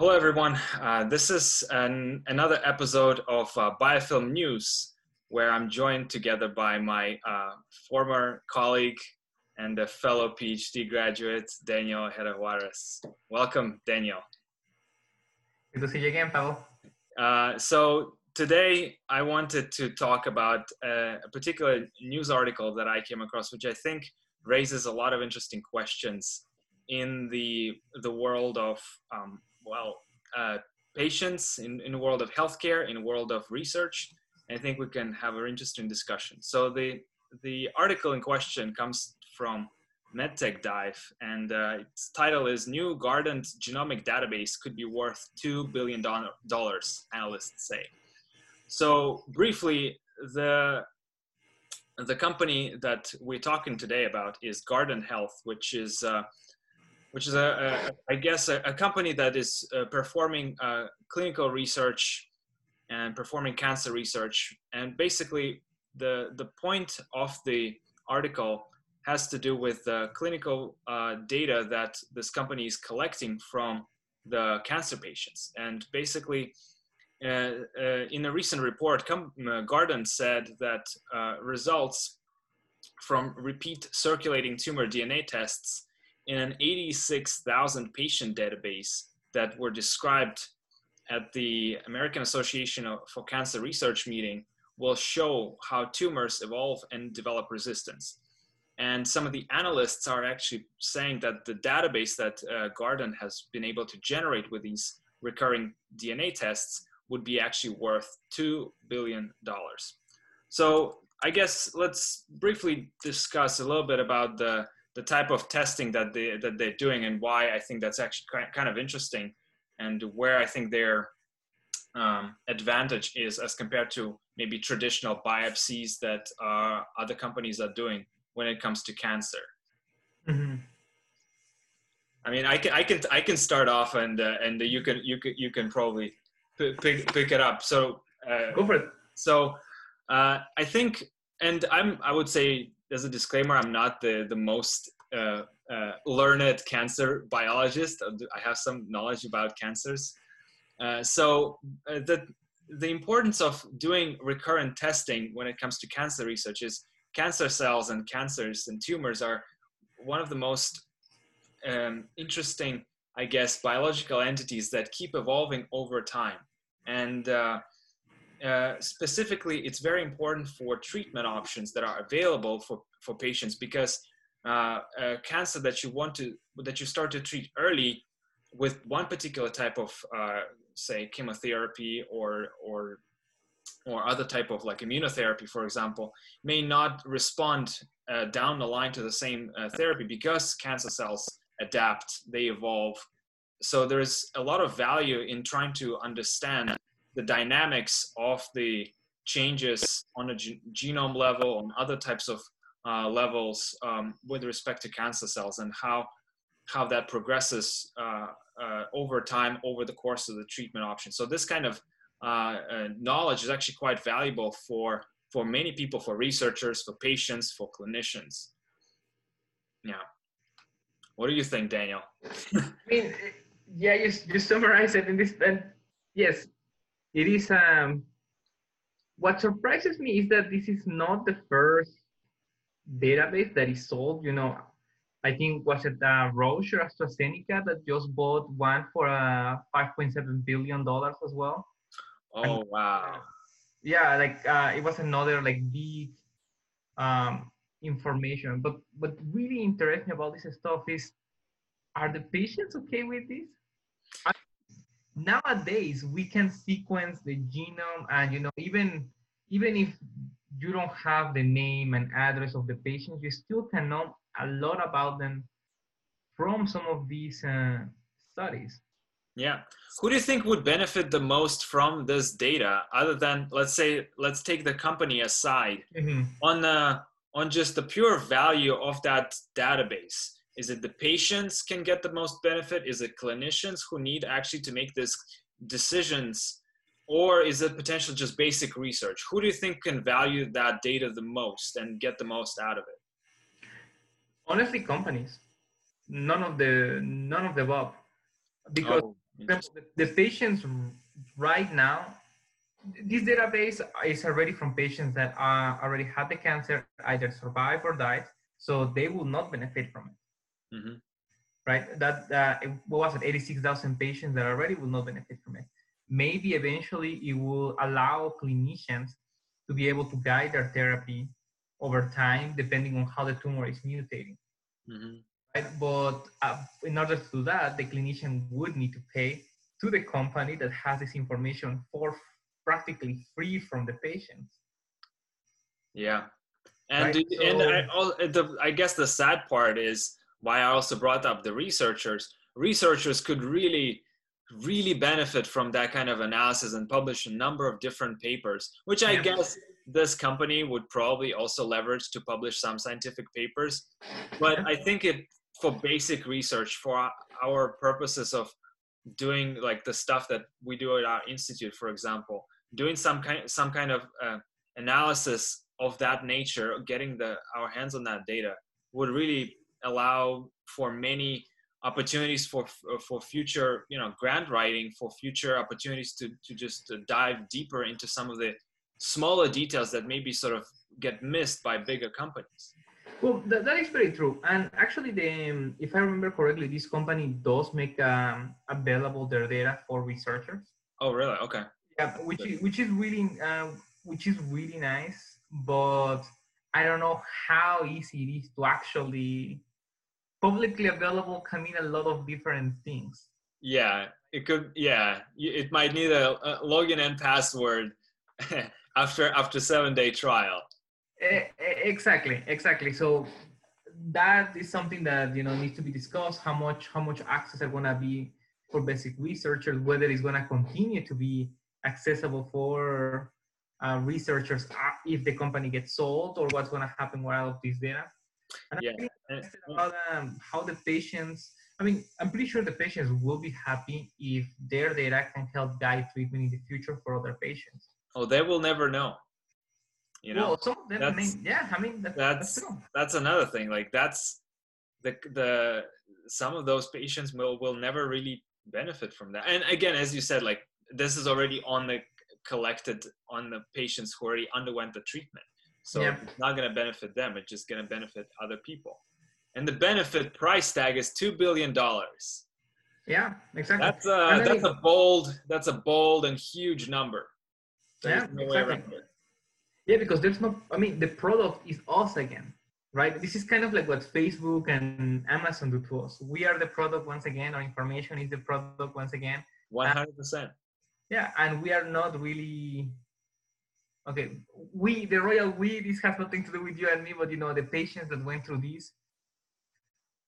Hello, everyone. Uh, this is an, another episode of uh, Biofilm News, where I'm joined together by my uh, former colleague and a fellow PhD graduate, Daniel Ojeda Juarez. Welcome, Daniel. Good to see you again, Pavel. Uh, so today I wanted to talk about a, a particular news article that I came across, which I think raises a lot of interesting questions in the the world of um, well, uh, patients in, in the world of healthcare, in the world of research. I think we can have an interesting discussion. So the the article in question comes from MedTech Dive, and uh, its title is "New Guardant Genomic Database Could Be Worth Two Billion Dollars," analysts say. So briefly, the the company that we're talking today about is Guardant Health, which is uh, which is a, a I guess a, a, company that is uh, performing uh, clinical research and performing cancer research. And basically, the the point of the article has to do with the clinical uh, data that this company is collecting from the cancer patients. And basically, uh, uh, in a recent report, Com- uh, Guardant said that results from repeat circulating tumor DNA tests in an 86,000 patient database that were described at the American Association for Cancer Research meeting will show how tumors evolve and develop resistance. And some of the analysts are actually saying that the database that uh, Guardant has been able to generate with these recurring DNA tests would be actually worth $2 billion. So I guess let's briefly discuss a little bit about the the type of testing that they that they're doing and why I think that's actually kind of interesting and where I think their um, advantage is as compared to maybe traditional biopsies that uh, other companies are doing when it comes to cancer. Mm-hmm. I mean, I can I can I can start off and uh, and you can you can you can probably pick pick it up. So uh, go for it. So uh, I think, and I'm I would say as a disclaimer, I'm not the the most uh, uh, learned cancer biologist. I have some knowledge about cancers. Uh, so uh, the the importance of doing recurrent testing when it comes to cancer research is cancer cells and cancers and tumors are one of the most um, interesting, I guess, biological entities that keep evolving over time. And uh, specifically, it's very important for treatment options that are available for, for patients because uh, cancer that you want to, that you start to treat early with one particular type of, uh, say, chemotherapy or, or, or other type of like immunotherapy, for example, may not respond uh, down the line to the same therapy because cancer cells adapt, they evolve. So there's a lot of value in trying to understand the dynamics of the changes on a ge- genome level, on other types of uh, levels um, with respect to cancer cells, and how how that progresses uh, uh, over time over the course of the treatment option. So this kind of uh, uh, knowledge is actually quite valuable for for many people, for researchers, for patients, for clinicians. Yeah. What do you think, Daniel? I mean, yeah, you, you summarize it in this. And yes, it is um what surprises me is that this is not the first database that is sold you know. I think was it uh, roche or astrazeneca that just bought one for uh 5.7 billion dollars as well? Oh wow. Yeah like uh, it was another like big um information. But what really interesting about this stuff is are the patients okay with this nowadays we can sequence the genome and you know even even if you don't have the name and address of the patient you still can know a lot about them from some of these uh, studies. Yeah. Who do you think would benefit the most from this data other than let's say let's take the company aside mm-hmm. on the on just the pure value of that database is it the patients can get the most benefit? Is it clinicians who need actually to make these decisions? Or is it potential just basic research? Who do you think can value that data the most and get the most out of it? Honestly, companies. None of the none of the above. Because oh. The, the patients right now, this database is already from patients that uh, already had the cancer, either survived or died, so they will not benefit from it. Mm-hmm. Right? That uh, what was it? 86,000 patients that already will not benefit from it. Maybe eventually it will allow clinicians to be able to guide their therapy over time, depending on how the tumor is mutating. Mm-hmm. Right? But uh, in order to do that, the clinician would need to pay to the company that has this information for practically free from the patients. Yeah, and right? so, and I, the, I guess the sad part is why I also brought up the researchers. Researchers could really really benefit from that kind of analysis and publish a number of different papers, which I guess this company would probably also leverage to publish some scientific papers. But I think it for basic research for our purposes of doing like the stuff that we do at our institute, for example, doing some kind some kind of uh, analysis of that nature, getting the our hands on that data would really allow for many opportunities for for future you know grant writing for future opportunities to to just dive deeper into some of the smaller details that maybe sort of get missed by bigger companies. Well that, that is very true. And actually the um, if i remember correctly this company does make um, available their data for researchers. Oh really? Okay. Yeah which is which is really uh, which is really nice but i don't know how easy it is to actually publicly available can mean a lot of different things. Yeah, it could. Yeah, it might need a, a login and password after after seven day trial. Exactly, exactly. So that is something that you know needs to be discussed. How much how much access are gonna be for basic researchers? Whether it's gonna continue to be accessible for uh, researchers uh, if the company gets sold, or what's gonna happen with all of this data. And yeah. About um, how the patients, I mean, I'm pretty sure the patients will be happy if their data can help guide treatment in the future for other patients. Oh, they will never know. You know, well, some of them, I mean, yeah, I mean, that, that's that's, that's another thing. Like that's the the some of those patients will will never really benefit from that. And again, as you said, like this is already on the collected on the patients who already underwent the treatment. So yeah. it's not going to benefit them. It's just going to benefit other people. And the benefit price tag is two billion dollars. Yeah, exactly. That's a that's a bold that's a bold and huge number. There's yeah, no exactly. Yeah, because there's no. I mean, the product is us again, right? This is kind of like what Facebook and Amazon do to us. We are the product once again. Our information is the product once again. One hundred percent. Yeah, and we are not really okay, we, the royal we, this has nothing to do with you and me, but you know, the patients that went through this,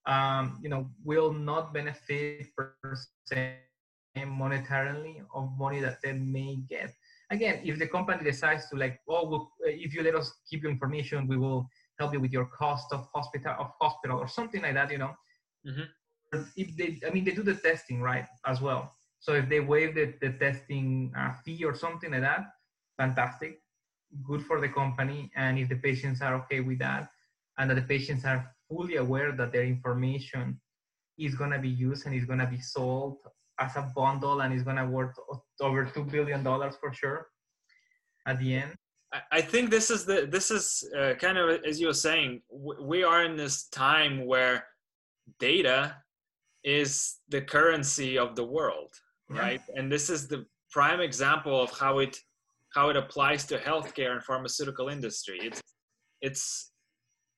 um, you know, will not benefit per se monetarily of money that they may get. Again, if the company decides to like, oh, we'll, if you let us keep your information, we will help you with your cost of hospital of hospital or something like that, you know. Mm-hmm. If they, I mean, they do the testing right as well. So if they waive the, the testing uh, fee or something like that, fantastic good for the company and if the patients are okay with that and that the patients are fully aware that their information is going to be used and is going to be sold as a bundle and is going to worth over $2 billion for sure at the end i think this is the this is uh, kind of as you were saying we are in this time where data is the currency of the world right yeah. and this is the prime example of how it how it applies to healthcare and pharmaceutical industry. It's it's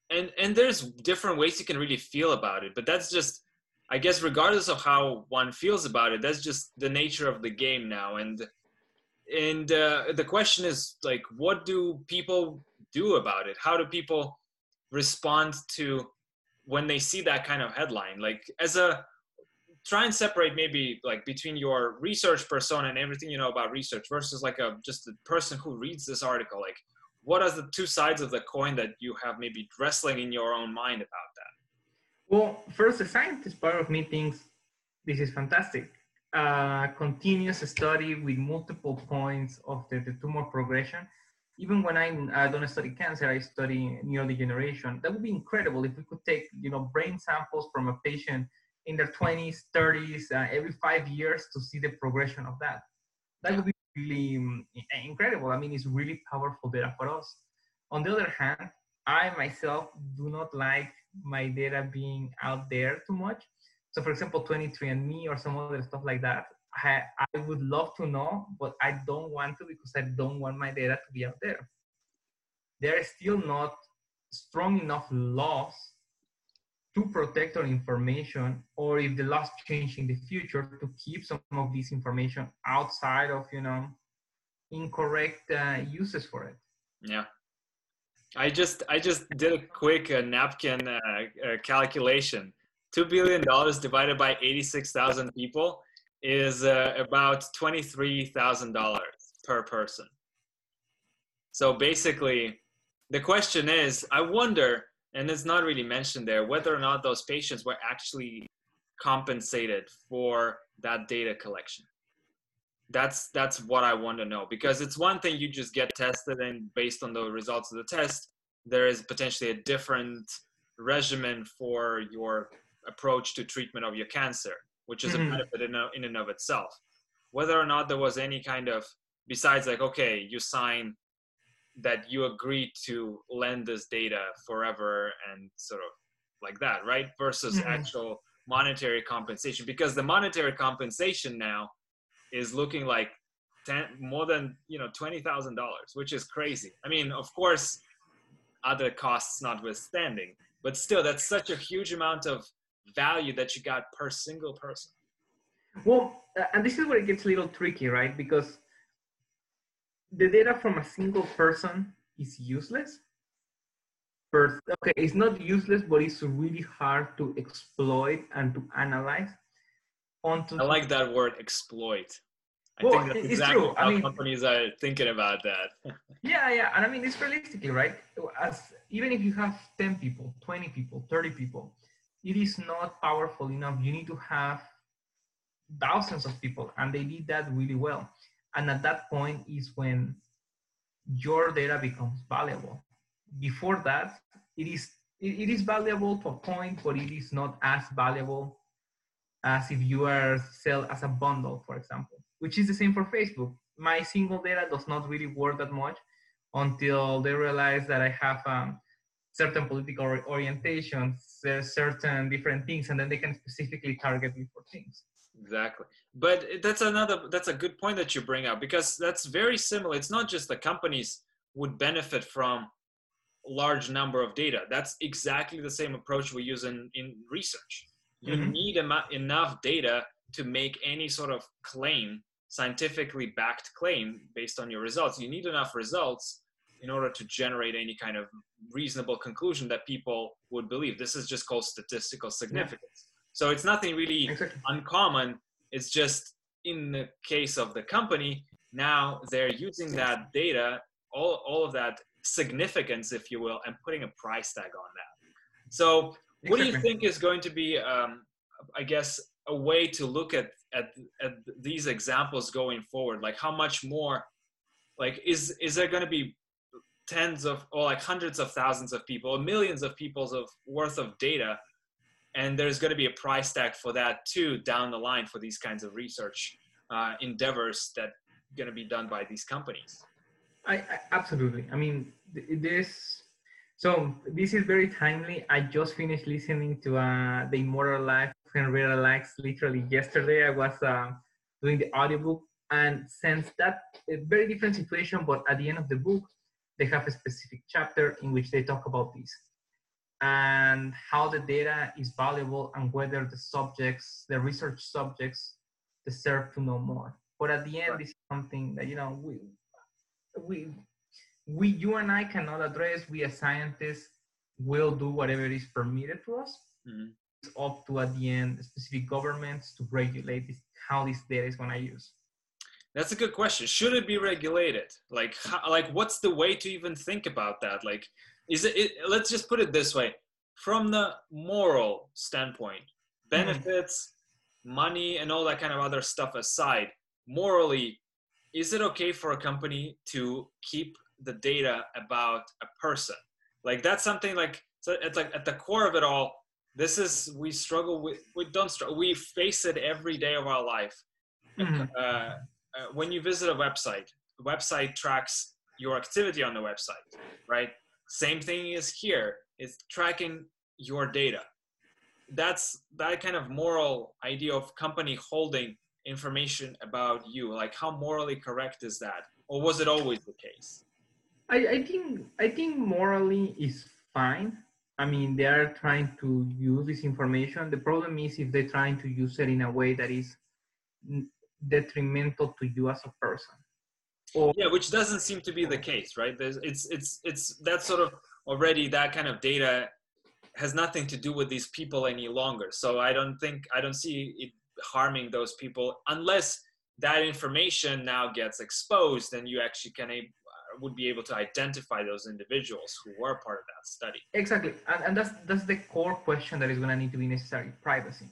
and and there's different ways you can really feel about it, but that's just I guess regardless of how one feels about it, that's just the nature of the game now. And and uh, the question is like, what do people do about it? How do people respond to when they see that kind of headline? Like as a try and separate maybe like between your research persona and everything you know about research versus like a just the person who reads this article like what are the two sides of the coin that you have maybe wrestling in your own mind about that well first the scientist part of me thinks this is fantastic uh, continuous study with multiple points of the, the tumor progression even when I, I don't study cancer, I study neurodegeneration. That would be incredible if we could take, you know, brain samples from a patient in their 20s, 30s, uh, every five years to see the progression of that. That would be really um, incredible. I mean, it's really powerful data for us. On the other hand, I myself do not like my data being out there too much. So, for example, 23andMe or some other stuff like that, I, I would love to know, but I don't want to because I don't want my data to be out there. There are still not strong enough laws to protect our information or if the laws change in the future to keep some of this information outside of you know incorrect uh, uses for it. Yeah. I just i just did a quick uh, napkin uh, uh calculation. Two billion dollars divided by 86000 people is uh, about $23000 per person. So basically the question is i wonder and it's not really mentioned there whether or not those patients were actually compensated for that data collection that's that's what i want to know because it's one thing you just get tested and based on the results of the test there is potentially a different regimen for your approach to treatment of your cancer which is mm-hmm. a benefit in, in and of itself whether or not there was any kind of besides like okay you sign that you agree to lend this data forever and sort of like that, right? Versus mm-hmm. actual monetary compensation, because the monetary compensation now is looking like 10, more than you know twenty thousand dollars, which is crazy. I mean, of course, other costs notwithstanding, but still, that's such a huge amount of value that you got per single person. Well, uh, and this is where it gets a little tricky, right? Because the data from a single person is useless. First, okay, it's not useless, but it's really hard to exploit and to analyze. Onto I like that word, exploit. I well, think that's exactly true. how I mean, companies are thinking about that. yeah, yeah, and I mean it's realistically right. As even if you have ten people, twenty people, thirty people, it is not powerful enough. You need to have thousands of people, and they did that really well. And at that point is when your data becomes valuable. Before that, it is it, is valuable to a point, but it is not as valuable as if you are sell as a bundle, for example, which is the same for Facebook. My single data does not really work that much until they realize that I have um, certain political orientations, certain different things, and then they can specifically target me for things exactly. But that's another that's a good point that you bring up because that's very similar. It's not just the companies would benefit from large number of data. That's exactly the same approach we use in, in research. You mm-hmm. need em- enough data to make any sort of claim scientifically backed claim based on your results. You need enough results in order to generate any kind of reasonable conclusion that people would believe. This is just called statistical significance so it's nothing really exactly. uncommon. It's just in the case of the company, now they're using that data, all, all of that significance, if you will, and putting a price tag on that. So what do you think is going to be, um, I guess, a way to look at, at, at these examples going forward? Like how much more, like is, is there going to be tens of or like hundreds of thousands of people or millions of people's of worth of data and there's going to be a price tag for that too down the line for these kinds of research uh, endeavors that are going to be done by these companies. I, I, absolutely. I mean this so this is very timely. I just finished listening to uh, the immortal life and lacks literally yesterday. I was uh, doing the audiobook and since that a very different situation but at the end of the book they have a specific chapter in which they talk about this and how the data is valuable and whether the subjects, the research subjects, deserve to know more. But at the end, right. this is something that you know we we we you and I cannot address. We as scientists will do whatever is permitted to us. Mm-hmm. It's up to at the end specific governments to regulate this, how this data is going to use. That's a good question. Should it be regulated? Like, how, like, what's the way to even think about that? Like, is it, it, let's just put it this way from the moral standpoint mm-hmm. benefits mm. money and all that kind of other stuff aside morally is it okay for a company to keep the data about a person like that's something like so it's like at the core of it all this is we struggle with we don't struggle we face it every day of our life Mhm. uh, uh, when you visit a website the website tracks your activity on the website right same thing is here it's tracking your data that's that kind of moral idea of company holding information about you like how morally correct is that or was it always the case I, I think I think morally is fine. I mean, they are trying to use this information. The problem is if they're trying to use it in a way that is detrimental to you as a person. Or yeah which doesn't seem to be the case right? There's, it's it's it's that sort of already that kind of data has nothing to do with these people any longer. So i don't think i don't see it harming those people unless that information now gets exposed and you actually can a, would be able to identify those individuals who were part of that study. Exactly, and, and that's that's the core question that is going to need to be necessary: privacy.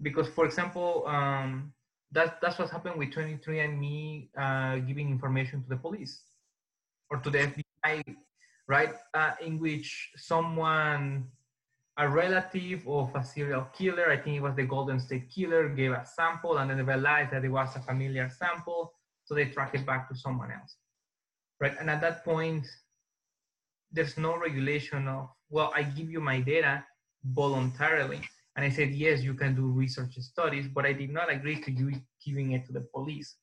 Because, for example, um, that that's what happened with 23andMe uh, giving information to the police or to the FBI, right? Uh, in which someone, a relative of a serial killer, I think it was the Golden State Killer, gave a sample and then they realized that it was a familiar sample, so they track it back to someone else, right? And at that point, there's no regulation of, well, I give you my data voluntarily. And I said, yes, you can do research studies, but I did not agree to you giving it to the police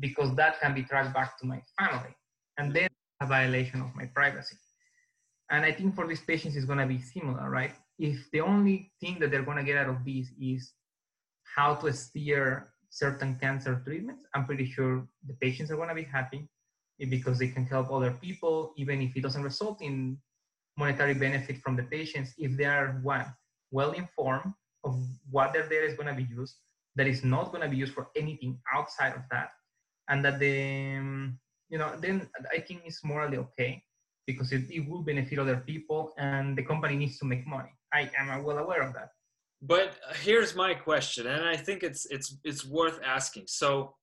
because that can be tracked back to my family. And then a violation of my privacy. And I think for these patients, it's going to be similar, right? If the only thing that they're going to get out of this is how to steer certain cancer treatments, I'm pretty sure the patients are going to be happy because they can help other people, even if it doesn't result in monetary benefit from the patients, if they are one, well informed of what their data is going to be used, that is not going to be used for anything outside of that, and that the, um, you know, then I think it's morally okay because it, it will benefit other people and the company needs to make money. I am well aware of that. But here's my question, and I think it's it's it's worth asking. So,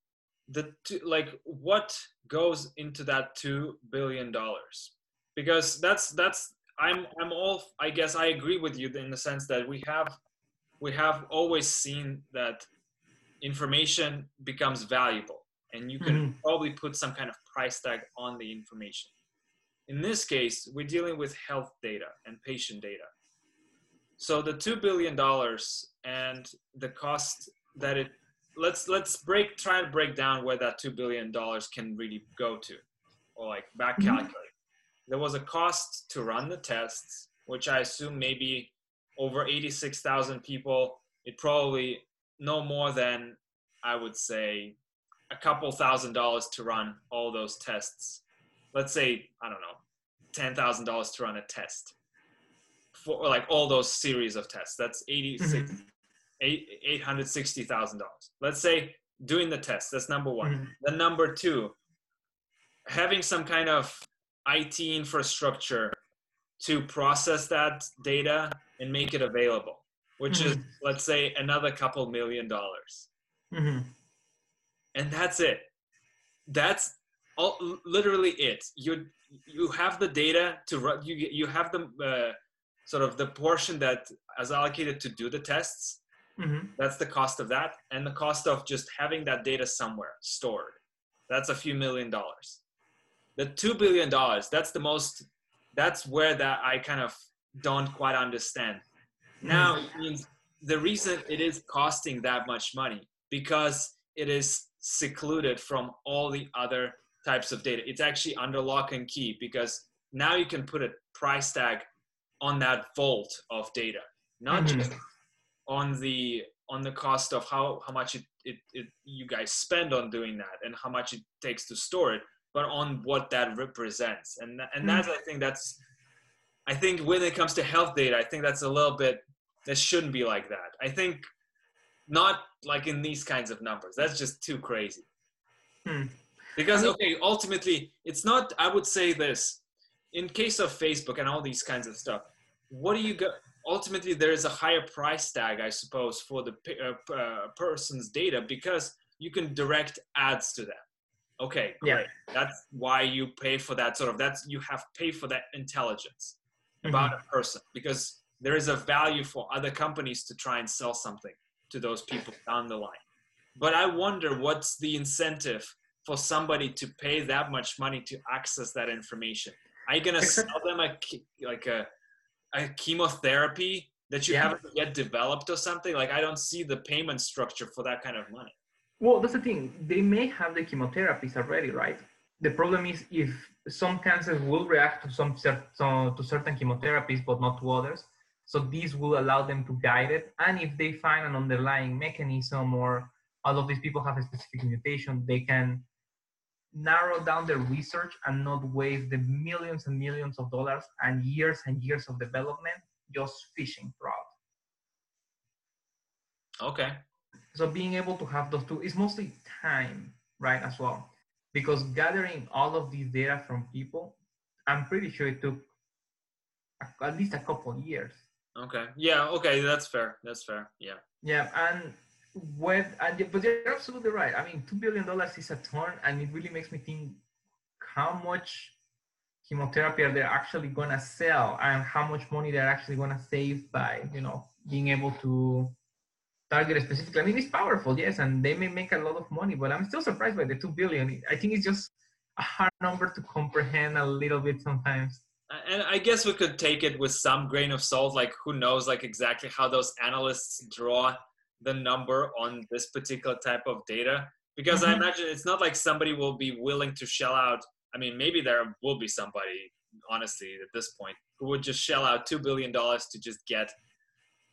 the two, like what goes into that two billion dollars? Because that's that's I'm I'm all I guess I agree with you in the sense that we have we have always seen that information becomes valuable, and you can Mhm. probably put some kind of price tag on the information. In this case, we're dealing with health data and patient data. So the two billion dollars and the cost that it let's let's break try to break down where that two billion dollars can really go to, or like back Mhm. calculate. There was a cost to run the tests, which I assume maybe over eighty six thousand people. It probably no more than I would say a couple thousand dollars to run all those tests. Let's say I don't know, ten thousand dollars to run a test for like all those series of tests. That's eighty six, eight eight hundred sixty thousand dollars. Let's say doing the test. That's number one. Mhm. Then number two, having some kind of IT infrastructure to process that data and make it available, which is let's say another couple million dollars. Mhm. and that's it. That's all, literally it. You you have the data to run you you have the uh, sort of the portion that is allocated to do the tests. Mhm. that's the cost of that and the cost of just having that data somewhere stored. That's a few million dollars the 2 billion dollars that's the most that's where that i kind of don't quite understand. Now it means the reason it is costing that much money because it is secluded from all the other types of data. It's actually under lock and key because now you can put a price tag on that vault of data. Not Mhm. just on the on the cost of how how much it, it, it you guys spend on doing that and how much it takes to store it but on what that represents. And and that's i think that's i think when it comes to health data i think that's a little bit that shouldn't be like that. I think not like in these kinds of numbers. That's just too crazy. Hmm. because okay ultimately it's not i would say this. In case of facebook and all these kinds of stuff what do you go ultimately there is a higher price tag i suppose for the uh, uh, person's data because you can direct ads to them okay Yeah. that's why you pay for that sort of that's you have to pay for that intelligence mm-hmm. about a person because there is a value for other companies to try and sell something to those people down the line. But I wonder what's the incentive for somebody to pay that much money to access that information? Are you gonna sell them a like a a chemotherapy that you yeah. haven't yet developed or something? Like I don't see the payment structure for that kind of money. Well, that's the thing. They may have the chemotherapies already, right? The problem is if some cancers will react to some certain to certain chemotherapies, but not to others. So these will allow them to guide it. And if they find an underlying mechanism or all of these people have a specific mutation, they can narrow down their research and not waste the millions and millions of dollars and years and years of development just fishing fraud. Okay. So being able to have those two is mostly time, right, as well. Because gathering all of these data from people, I'm pretty sure it took at least a couple years. Okay. Yeah. Okay. That's fair. That's fair. Yeah. Yeah. And when, and, but you're absolutely right. I mean, $2 billion is a ton, and it really makes me think how much chemotherapy are they actually going to sell and how much money they're actually going to save by, you know, being able to target specifically. I mean, it's powerful, yes, and they may make a lot of money, but I'm still surprised by the two billion. I think it's just a hard number to comprehend a little bit sometimes. And I guess we could take it with some grain of salt. Like, who knows, like exactly how those analysts draw the number on this particular type of data? Because mm-hmm. I imagine it's not like somebody will be willing to shell out. I mean, maybe there will be somebody, honestly, at this point, who would just shell out two billion dollars to just get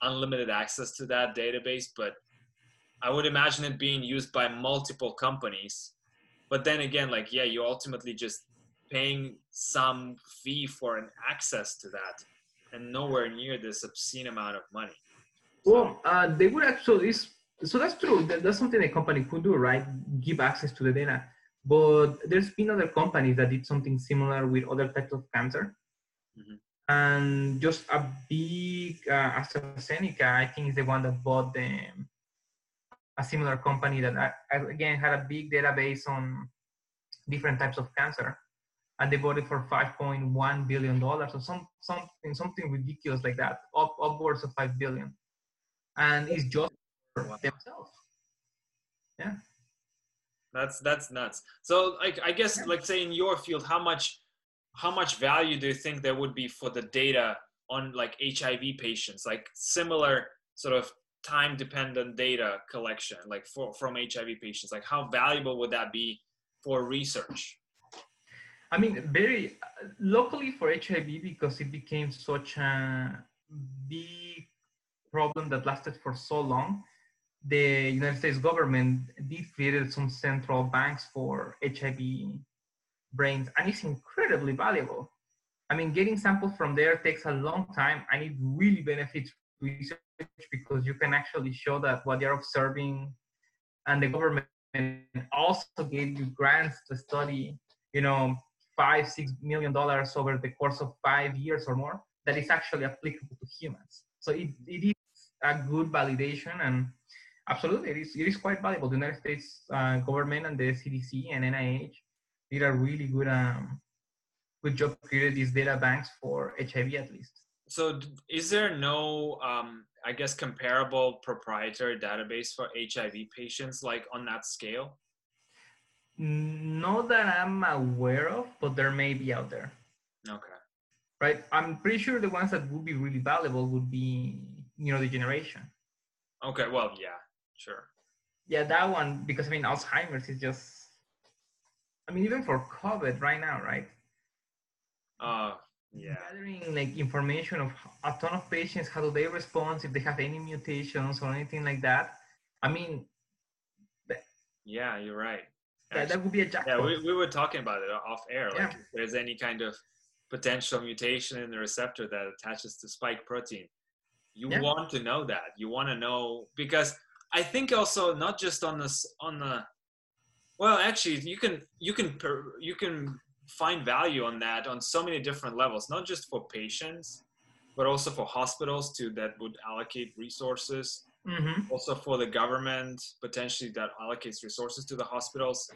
unlimited access to that database, but I would imagine it being used by multiple companies. But then again, like, yeah, you ultimately just paying some fee for an access to that and nowhere near this obscene amount of money. Well, uh, they would actually, so that's true. That's something a company could do, right? Give access to the data. But there's been other companies that did something similar with other types of cancer. Mm-hmm and just a big uh, AstraZeneca, I think is the one that bought them. A similar company that uh, again had a big database on different types of cancer, and they bought it for 5.1 billion dollars or some something something ridiculous like that, up upwards of five billion, and it's just for themselves. Yeah, that's that's nuts. So, like, I guess, like, say in your field, how much how much value do you think there would be for the data on like HIV patients, like similar sort of time dependent data collection, like for, from HIV patients? Like how valuable would that be for research? I mean, very locally for HIV because it became such a big problem that lasted for so long. The United States government did created some central banks for HIV brains and it's incredibly valuable. I mean, getting samples from there takes a long time and it really benefits research because you can actually show that what you're observing and the government also gave you grants to study, you know, five, six million dollars over the course of five years or more that is actually applicable to humans. So it, it is a good validation and absolutely it is, it is quite valuable. The United States uh, government and the CDC and NIH did a really good um, good job creating these data banks for HIV at least. So is there no, um, I guess, comparable proprietary database for HIV patients like on that scale? Not that I'm aware of, but there may be out there. Okay. Right. I'm pretty sure the ones that would be really valuable would be neurodegeneration. Okay. Well, yeah, sure. Yeah, that one because I mean Alzheimer's is just I mean, even for COVID right now, right? Uh, yeah. Gathering like information of a ton of patients, how do they respond, if they have any mutations or anything like that. I mean, yeah, you're right. Yeah, that would be a jackpot. Yeah, we, we were talking about it off air. Like, yeah. if there's any kind of potential mutation in the receptor that attaches to spike protein, you yeah. want to know that. You want to know because I think also not just on this on the well, actually, you can you can you can find value on that on so many different levels, not just for patients, but also for hospitals too that would allocate resources. Mm-hmm. Also for the government potentially that allocates resources to the hospitals.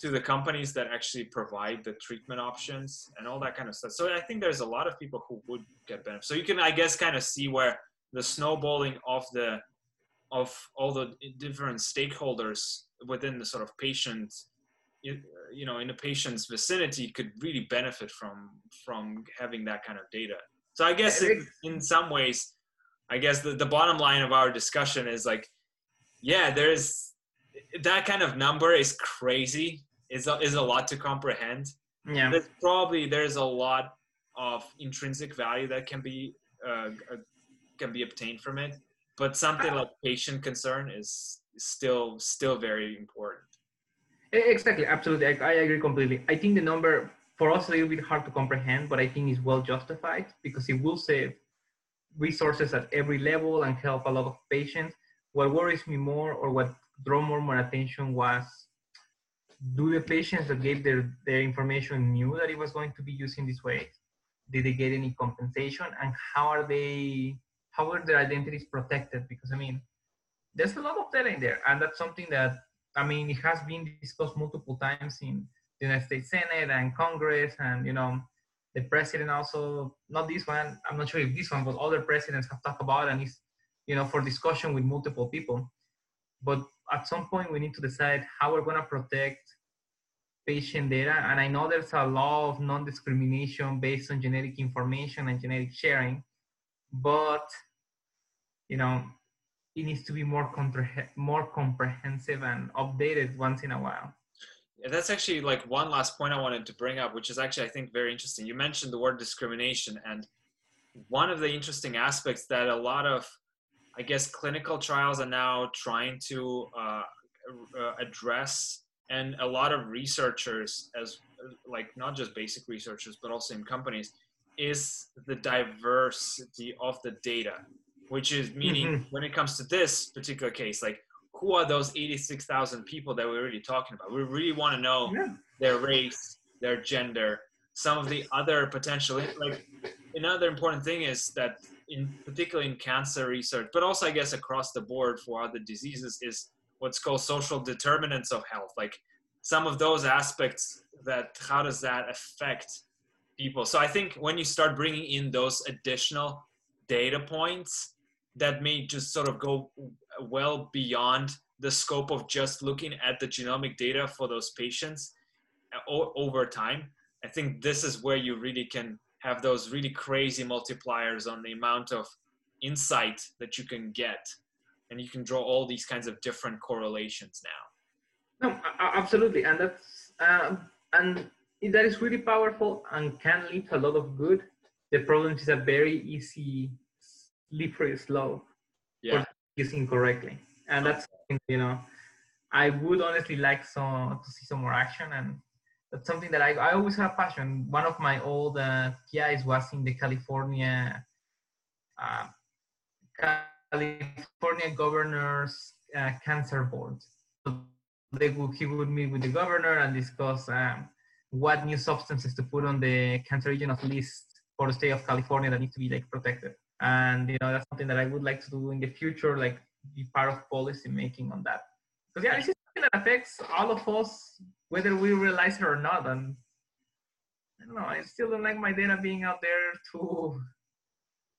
to the companies that actually provide the treatment options and all that kind of stuff. So I think there's a lot of people who would get benefit. So you can, I guess, kind of see where the snowballing of the of all the different stakeholders within the sort of patient, you know, in a patient's vicinity could really benefit from from having that kind of data. So I guess in, in some ways, I guess the, the bottom line of our discussion is like, yeah, there's that kind of number is crazy. Is a, is a lot to comprehend. Yeah. There's probably there's a lot of intrinsic value that can be uh, uh can be obtained from it, but something like patient concern is still still very important. Exactly, absolutely. I, I agree completely. I think the number for us a little bit hard to comprehend, but I think is well justified because it will save resources at every level and help a lot of patients. What worries me more or what drew more my attention was do the patients that gave their, their information knew that it was going to be used in this way? Did they get any compensation? And how are they, how are their identities protected? Because I mean, there's a lot of data in there. And that's something that, I mean, it has been discussed multiple times in the United States Senate and Congress and, you know, the president also, not this one, I'm not sure if this one, but other presidents have talked about and it's, you know, for discussion with multiple people. But at some point we need to decide how we're going to protect patient data. And I know there's a law of non-discrimination based on genetic information and genetic sharing, but you know, it needs to be more compre- more comprehensive and updated once in a while. Yeah, that's actually like one last point I wanted to bring up, which is actually I think very interesting. You mentioned the word discrimination, and one of the interesting aspects that a lot of I guess clinical trials are now trying to uh, uh, address, and a lot of researchers, as like not just basic researchers, but also in companies, is the diversity of the data, which is meaning mm-hmm. when it comes to this particular case, like who are those 86,000 people that we're really talking about? We really want to know yeah. their race, their gender, some of the other potential, like another important thing is that in particularly in cancer research, but also I guess across the board for other diseases, is what's called social determinants of health. Like some of those aspects that how does that affect people? So I think when you start bringing in those additional data points, that may just sort of go well beyond the scope of just looking at the genomic data for those patients uh, over time. I think this is where you really can have those really crazy multipliers on the amount of insight that you can get. And you can draw all these kinds of different correlations now. No absolutely. And that's um, and that is really powerful and can lead to a lot of good. The problem is a very easy slippery slope yeah. for using correctly and that's you know i would honestly like some to see some more action and that's something that I, I always have passion. One of my old uh, PIs was in the California uh, California Governor's uh, Cancer Board. So they would, he would meet with the governor and discuss um, what new substances to put on the cancerogenous list for the state of California that need to be like protected. And you know that's something that I would like to do in the future, like be part of policy making on that. Because yeah, this is something that affects all of us whether we realize it or not. And I don't know, I still don't like my data being out there too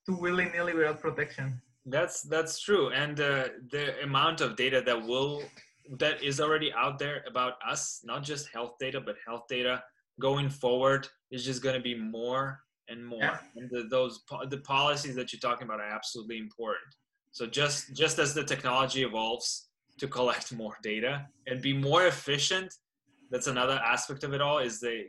too willy nilly without protection. That's that's true, and uh, the amount of data that will that is already out there about us, not just health data, but health data going forward is just going to be more and more. Yeah. And the, those the policies that you're talking about are absolutely important. So just just as the technology evolves to collect more data and be more efficient that's another aspect of it all is the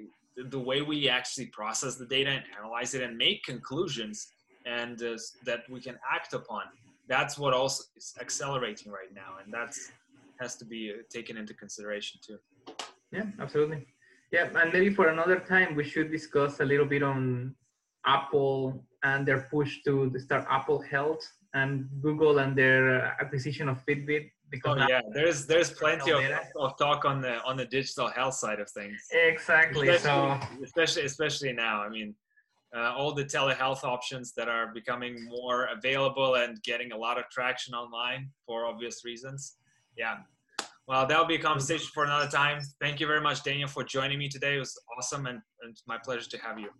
the way we actually process the data and analyze it and make conclusions and uh, that we can act upon that's what also is accelerating right now and that's has to be uh, taken into consideration too yeah absolutely yeah and maybe for another time we should discuss a little bit on apple and their push to start apple health and google and their uh, acquisition of fitbit because oh yeah there's there's plenty of, of talk on the on the digital health side of things exactly especially, so especially especially now i mean uh, all the telehealth options that are becoming more available and getting a lot of traction online for obvious reasons yeah Well, that'll be a conversation for another time. Thank you very much, Daniel, for joining me today. It was awesome and, and my pleasure to have you.